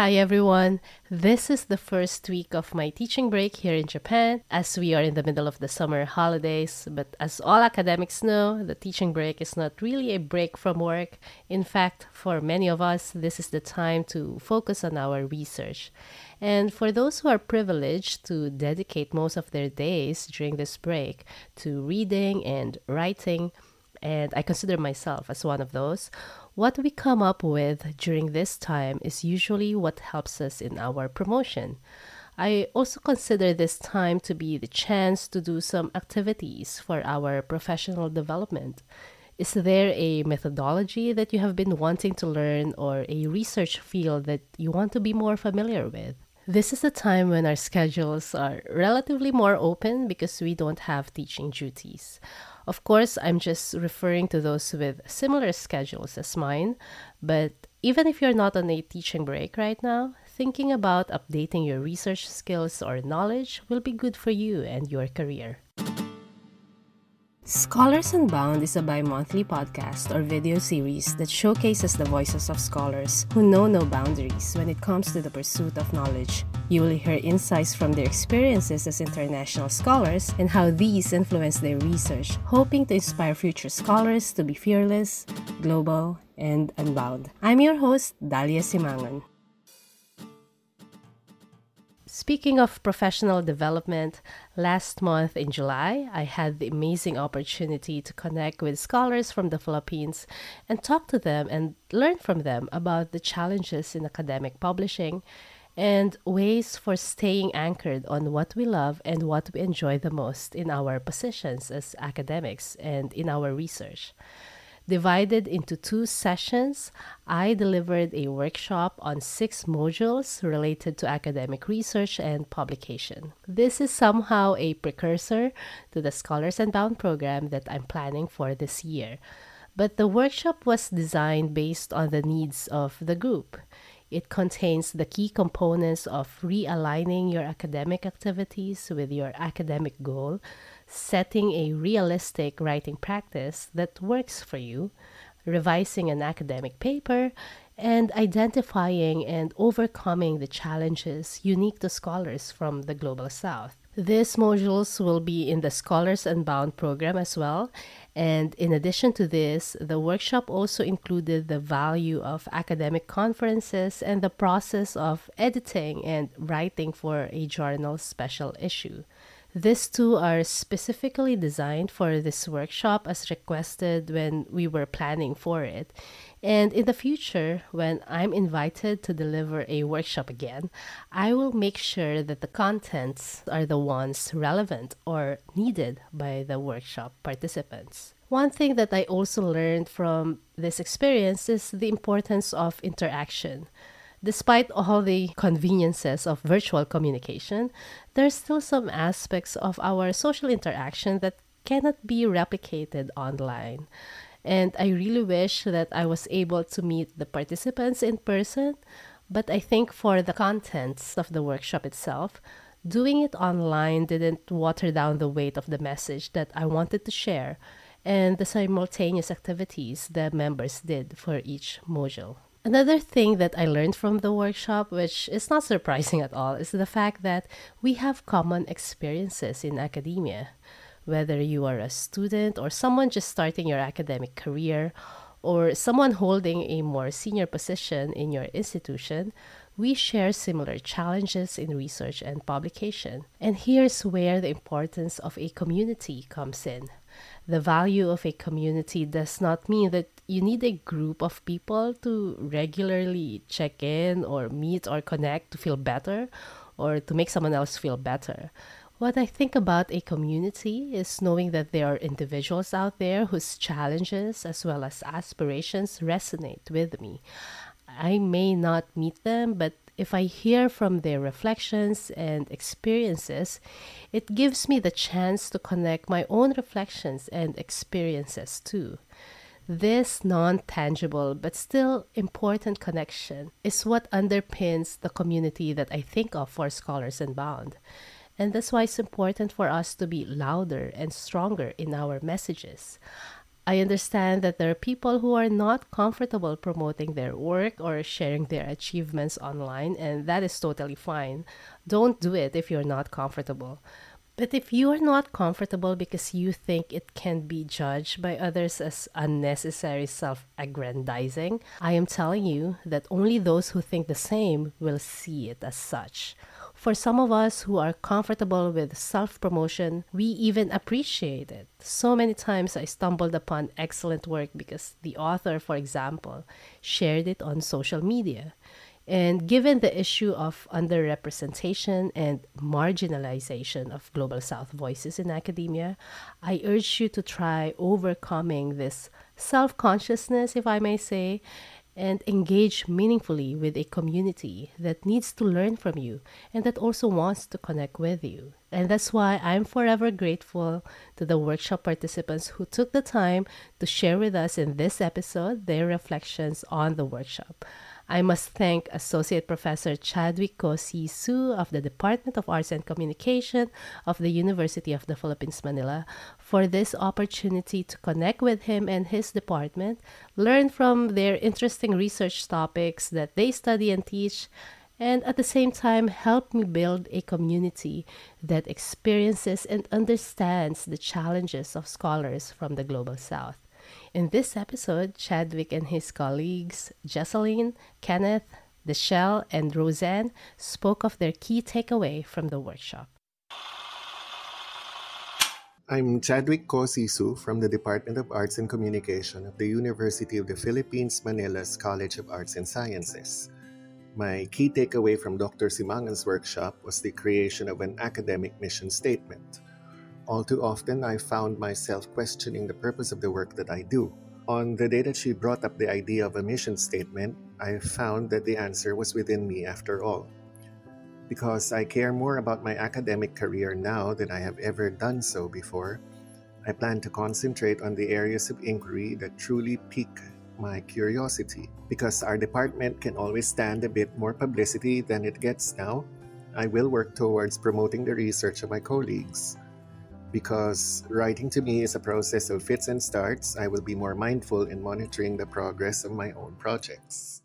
Hi everyone. This is the first week of my teaching break here in Japan as we are in the middle of the summer holidays. But as all academics know, the teaching break is not really a break from work. In fact, for many of us, this is the time to focus on our research. And for those who are privileged to dedicate most of their days during this break to reading and writing, and I consider myself as one of those, what we come up with during this time is usually what helps us in our promotion. I also consider this time to be the chance to do some activities for our professional development. Is there a methodology that you have been wanting to learn or a research field that you want to be more familiar with? This is a time when our schedules are relatively more open because we don't have teaching duties. Of course, I'm just referring to those with similar schedules as mine, but even if you're not on a teaching break right now, thinking about updating your research skills or knowledge will be good for you and your career. Scholars Unbound is a bi monthly podcast or video series that showcases the voices of scholars who know no boundaries when it comes to the pursuit of knowledge. You will hear insights from their experiences as international scholars and how these influence their research, hoping to inspire future scholars to be fearless, global, and unbound. I'm your host, Dalia Simangan. Speaking of professional development, last month in July, I had the amazing opportunity to connect with scholars from the Philippines and talk to them and learn from them about the challenges in academic publishing and ways for staying anchored on what we love and what we enjoy the most in our positions as academics and in our research. Divided into two sessions, I delivered a workshop on six modules related to academic research and publication. This is somehow a precursor to the Scholars Unbound program that I'm planning for this year. But the workshop was designed based on the needs of the group. It contains the key components of realigning your academic activities with your academic goal setting a realistic writing practice that works for you, revising an academic paper, and identifying and overcoming the challenges unique to scholars from the Global South. These modules will be in the Scholars Unbound program as well. And in addition to this, the workshop also included the value of academic conferences and the process of editing and writing for a journal special issue. These two are specifically designed for this workshop as requested when we were planning for it. And in the future, when I'm invited to deliver a workshop again, I will make sure that the contents are the ones relevant or needed by the workshop participants. One thing that I also learned from this experience is the importance of interaction. Despite all the conveniences of virtual communication, there's still some aspects of our social interaction that cannot be replicated online. And I really wish that I was able to meet the participants in person, but I think for the contents of the workshop itself, doing it online didn't water down the weight of the message that I wanted to share and the simultaneous activities the members did for each module. Another thing that I learned from the workshop, which is not surprising at all, is the fact that we have common experiences in academia. Whether you are a student or someone just starting your academic career, or someone holding a more senior position in your institution, we share similar challenges in research and publication. And here's where the importance of a community comes in. The value of a community does not mean that you need a group of people to regularly check in or meet or connect to feel better or to make someone else feel better. What I think about a community is knowing that there are individuals out there whose challenges as well as aspirations resonate with me. I may not meet them, but if I hear from their reflections and experiences, it gives me the chance to connect my own reflections and experiences too. This non tangible but still important connection is what underpins the community that I think of for Scholars Unbound. And that's why it's important for us to be louder and stronger in our messages. I understand that there are people who are not comfortable promoting their work or sharing their achievements online, and that is totally fine. Don't do it if you're not comfortable. But if you are not comfortable because you think it can be judged by others as unnecessary self aggrandizing, I am telling you that only those who think the same will see it as such. For some of us who are comfortable with self promotion, we even appreciate it. So many times I stumbled upon excellent work because the author, for example, shared it on social media. And given the issue of underrepresentation and marginalization of Global South voices in academia, I urge you to try overcoming this self consciousness, if I may say, and engage meaningfully with a community that needs to learn from you and that also wants to connect with you. And that's why I'm forever grateful to the workshop participants who took the time to share with us in this episode their reflections on the workshop. I must thank Associate Professor Chadwick Co Sy Su of the Department of Arts and Communication of the University of the Philippines, Manila, for this opportunity to connect with him and his department, learn from their interesting research topics that they study and teach, and at the same time help me build a community that experiences and understands the challenges of scholars from the Global South. In this episode, Chadwick and his colleagues, Jesseline, Kenneth, Deshelle, and Roseanne, spoke of their key takeaway from the workshop. I'm Chadwick Co Sy Su from the Department of Arts and Communication of the University of the Philippines Manila's College of Arts and Sciences. My key takeaway from Dr. Simangan's workshop was the creation of an academic mission statement. All too often, I found myself questioning the purpose of the work that I do. On the day that she brought up the idea of a mission statement, I found that the answer was within me after all. Because I care more about my academic career now than I have ever done so before, I plan to concentrate on the areas of inquiry that truly pique my curiosity. Because our department can always stand a bit more publicity than it gets now, I will work towards promoting the research of my colleagues because writing to me is a process of fits and starts, I will be more mindful in monitoring the progress of my own projects.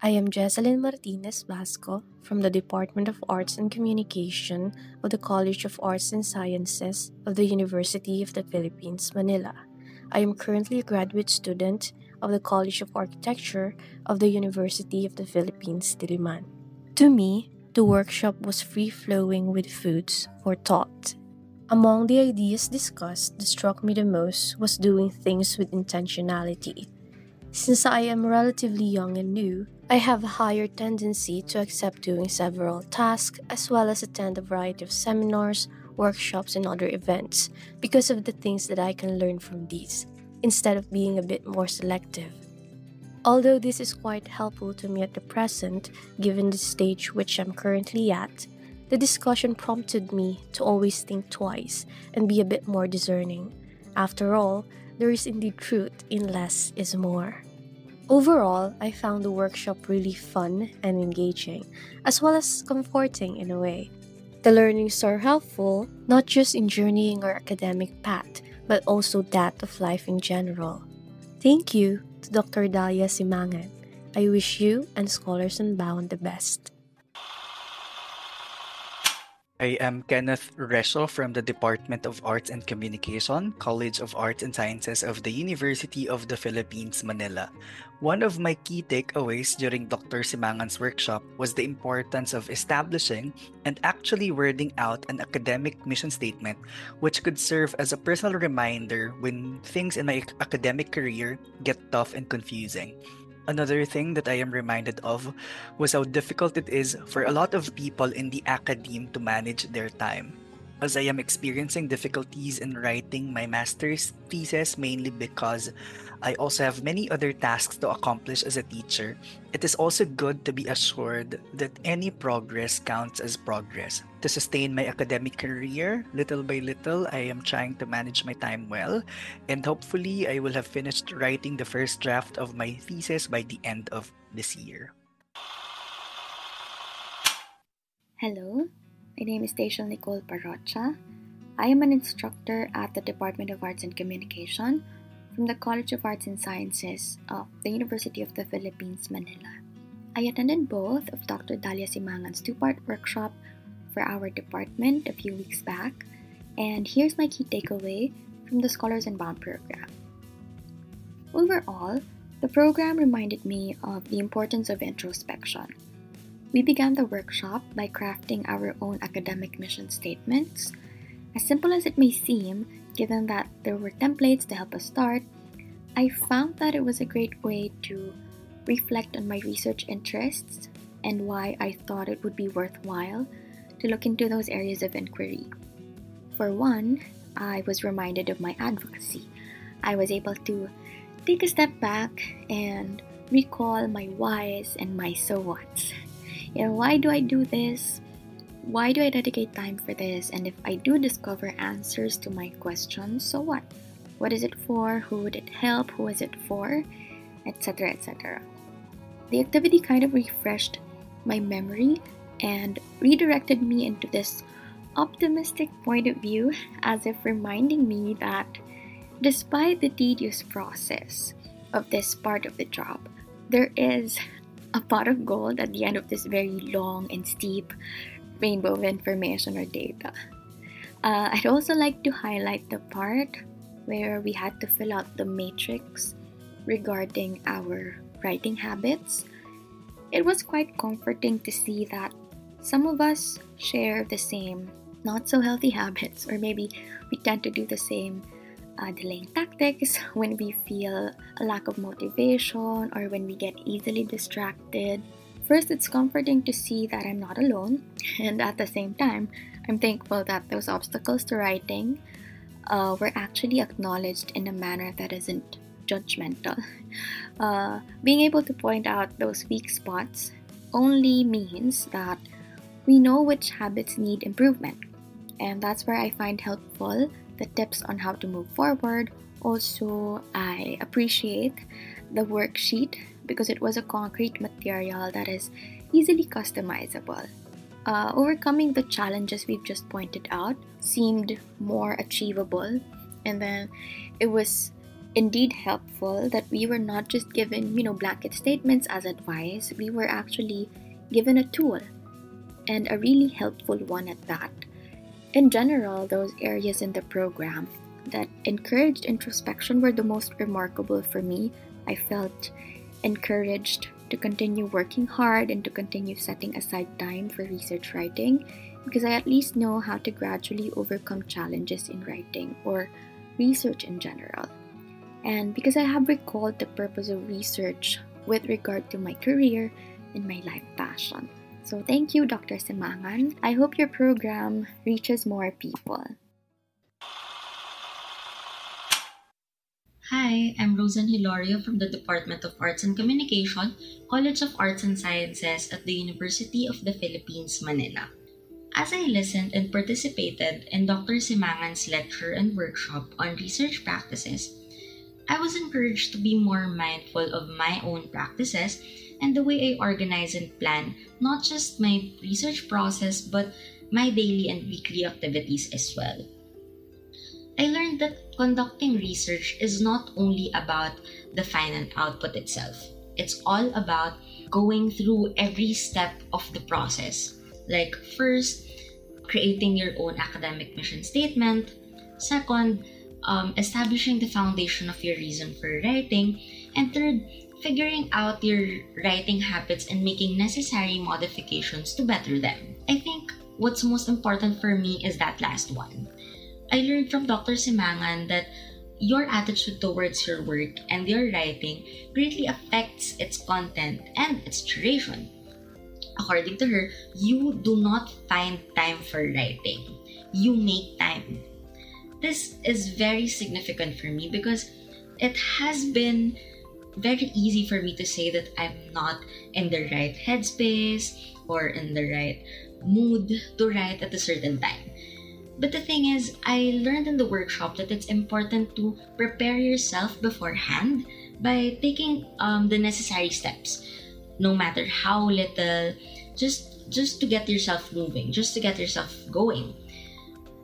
I am Jesseline Martinez Vasco from the Department of Arts and Communication of the College of Arts and Sciences of the University of the Philippines, Manila. I am currently a graduate student of the College of Architecture of the University of the Philippines, Diliman. To me, the workshop was free flowing with foods for thought. Among the ideas discussed that struck me the most was doing things with intentionality. Since I am relatively young and new, I have a higher tendency to accept doing several tasks as well as attend a variety of seminars, workshops, and other events because of the things that I can learn from these, instead of being a bit more selective. Although this is quite helpful to me at the present, given the stage which I'm currently at, the discussion prompted me to always think twice and be a bit more discerning. After all, there is indeed truth in less is more. Overall, I found the workshop really fun and engaging, as well as comforting in a way. The learnings are helpful not just in journeying our academic path, but also that of life in general. Thank you to Dr. Dalia Simangan. I wish you and Scholars Unbound the best. I am Kenneth Reso from the Department of Arts and Communication, College of Arts and Sciences of the University of the Philippines, Manila. One of my key takeaways during Dr. Simangan's workshop was the importance of establishing and actually wording out an academic mission statement, which could serve as a personal reminder when things in my academic career get tough and confusing. Another thing that I am reminded of was how difficult it is for a lot of people in the academe to manage their time. As I am experiencing difficulties in writing my master's thesis mainly because I also have many other tasks to accomplish as a teacher. It is also good to be assured that any progress counts as progress. To sustain my academic career, little by little, I am trying to manage my time well, and hopefully, I will have finished writing the first draft of my thesis by the end of this year. Hello, my name is Tatiel Nicole Parocha. I am an instructor at the Department of Arts and Communication from the College of Arts and Sciences of the University of the Philippines, Manila. I attended both of Dr. Dalia Simangan's two part workshop for our department a few weeks back, and here's my key takeaway from the Scholars Unbound program. Overall, the program reminded me of the importance of introspection. We began the workshop by crafting our own academic mission statements. As simple as it may seem, given that there were templates to help us start, I found that it was a great way to reflect on my research interests and why I thought it would be worthwhile to look into those areas of inquiry. For one, I was reminded of my advocacy. I was able to take a step back and recall my whys and my so whats. Know, why do I do this? Why do I dedicate time for this? And if I do discover answers to my questions, so what? What is it for? Who would it help? Who is it for? Etc. etc. The activity kind of refreshed my memory and redirected me into this optimistic point of view as if reminding me that Despite the tedious process of this part of the job, there is a pot of gold at the end of this very long and steep rainbow of information or data. Uh, I'd also like to highlight the part where we had to fill out the matrix regarding our writing habits. It was quite comforting to see that some of us share the same not so healthy habits, or maybe we tend to do the same uh, delaying tactics when we feel a lack of motivation or when we get easily distracted. First, it's comforting to see that I'm not alone, and at the same time, I'm thankful that those obstacles to writing uh, were actually acknowledged in a manner that isn't judgmental. Uh, being able to point out those weak spots only means that we know which habits need improvement, and that's where I find helpful the tips on how to move forward. Also, I appreciate the worksheet because it was a concrete material that is easily customizable. Uh, overcoming the challenges we've just pointed out seemed more achievable, and then it was indeed helpful that we were not just given, you know, blanket statements as advice, we were actually given a tool and a really helpful one at that in general, those areas in the program that encouraged introspection were the most remarkable for me. I felt encouraged to continue working hard and to continue setting aside time for research writing because I at least know how to gradually overcome challenges in writing or research in general. And because I have recalled the purpose of research with regard to my career and my life passion. So thank you, Dr. Simangan. I hope your program reaches more people. Hi, I'm Rosan Hilario from the Department of Arts and Communication, College of Arts and Sciences at the University of the Philippines, Manila. As I listened and participated in Dr. Simangan's lecture and workshop on research practices, I was encouraged to be more mindful of my own practices and the way I organize and plan not just my research process but my daily and weekly activities as well. I learned that conducting research is not only about the final output itself. It's all about going through every step of the process. Like, first, creating your own academic mission statement. Second, um, establishing the foundation of your reason for writing. And third, figuring out your writing habits and making necessary modifications to better them. I think what's most important for me is that last one. I learned from Dr. Simangan that your attitude towards your work and your writing greatly affects its content and its duration. According to her, you do not find time for writing, you make time. This is very significant for me because it has been very easy for me to say that I'm not in the right headspace or in the right mood to write at a certain time. But the thing is, I learned in the workshop that it's important to prepare yourself beforehand by taking um, the necessary steps, no matter how little, just just to get yourself moving, just to get yourself going.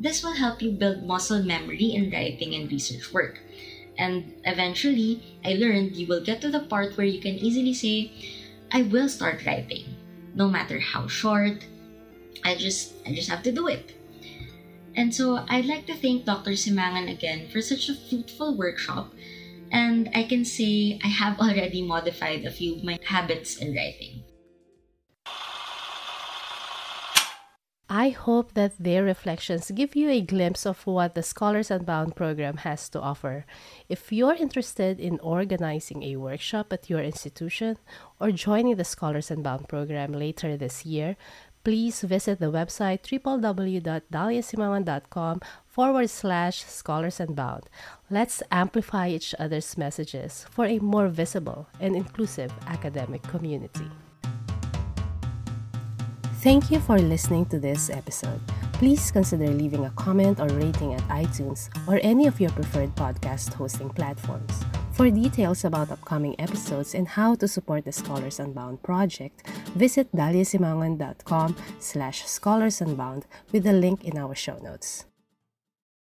this will help you build muscle memory in writing and research work. And eventually, I learned you will get to the part where you can easily say, I will start writing. No matter how short, I just I just have to do it. And so I'd like to thank Dr. Simangan again for such a fruitful workshop. And I can say I have already modified a few of my habits in writing. I hope that their reflections give you a glimpse of what the Scholars Unbound program has to offer. If you're interested in organizing a workshop at your institution or joining the Scholars Unbound program later this year, please visit the website www.daliasimangan.com forward slash scholars unbound. Let's amplify each other's messages for a more visible and inclusive academic community. Thank you for listening to this episode. Please consider leaving a comment or rating at iTunes or any of your preferred podcast hosting platforms. For details about upcoming episodes and how to support the Scholars Unbound project, visit daliasimangan.com slash scholars unbound with the link in our show notes.